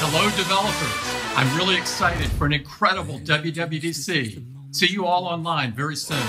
Hello, developers. I'm really excited for an incredible WWDC. See you all online very soon.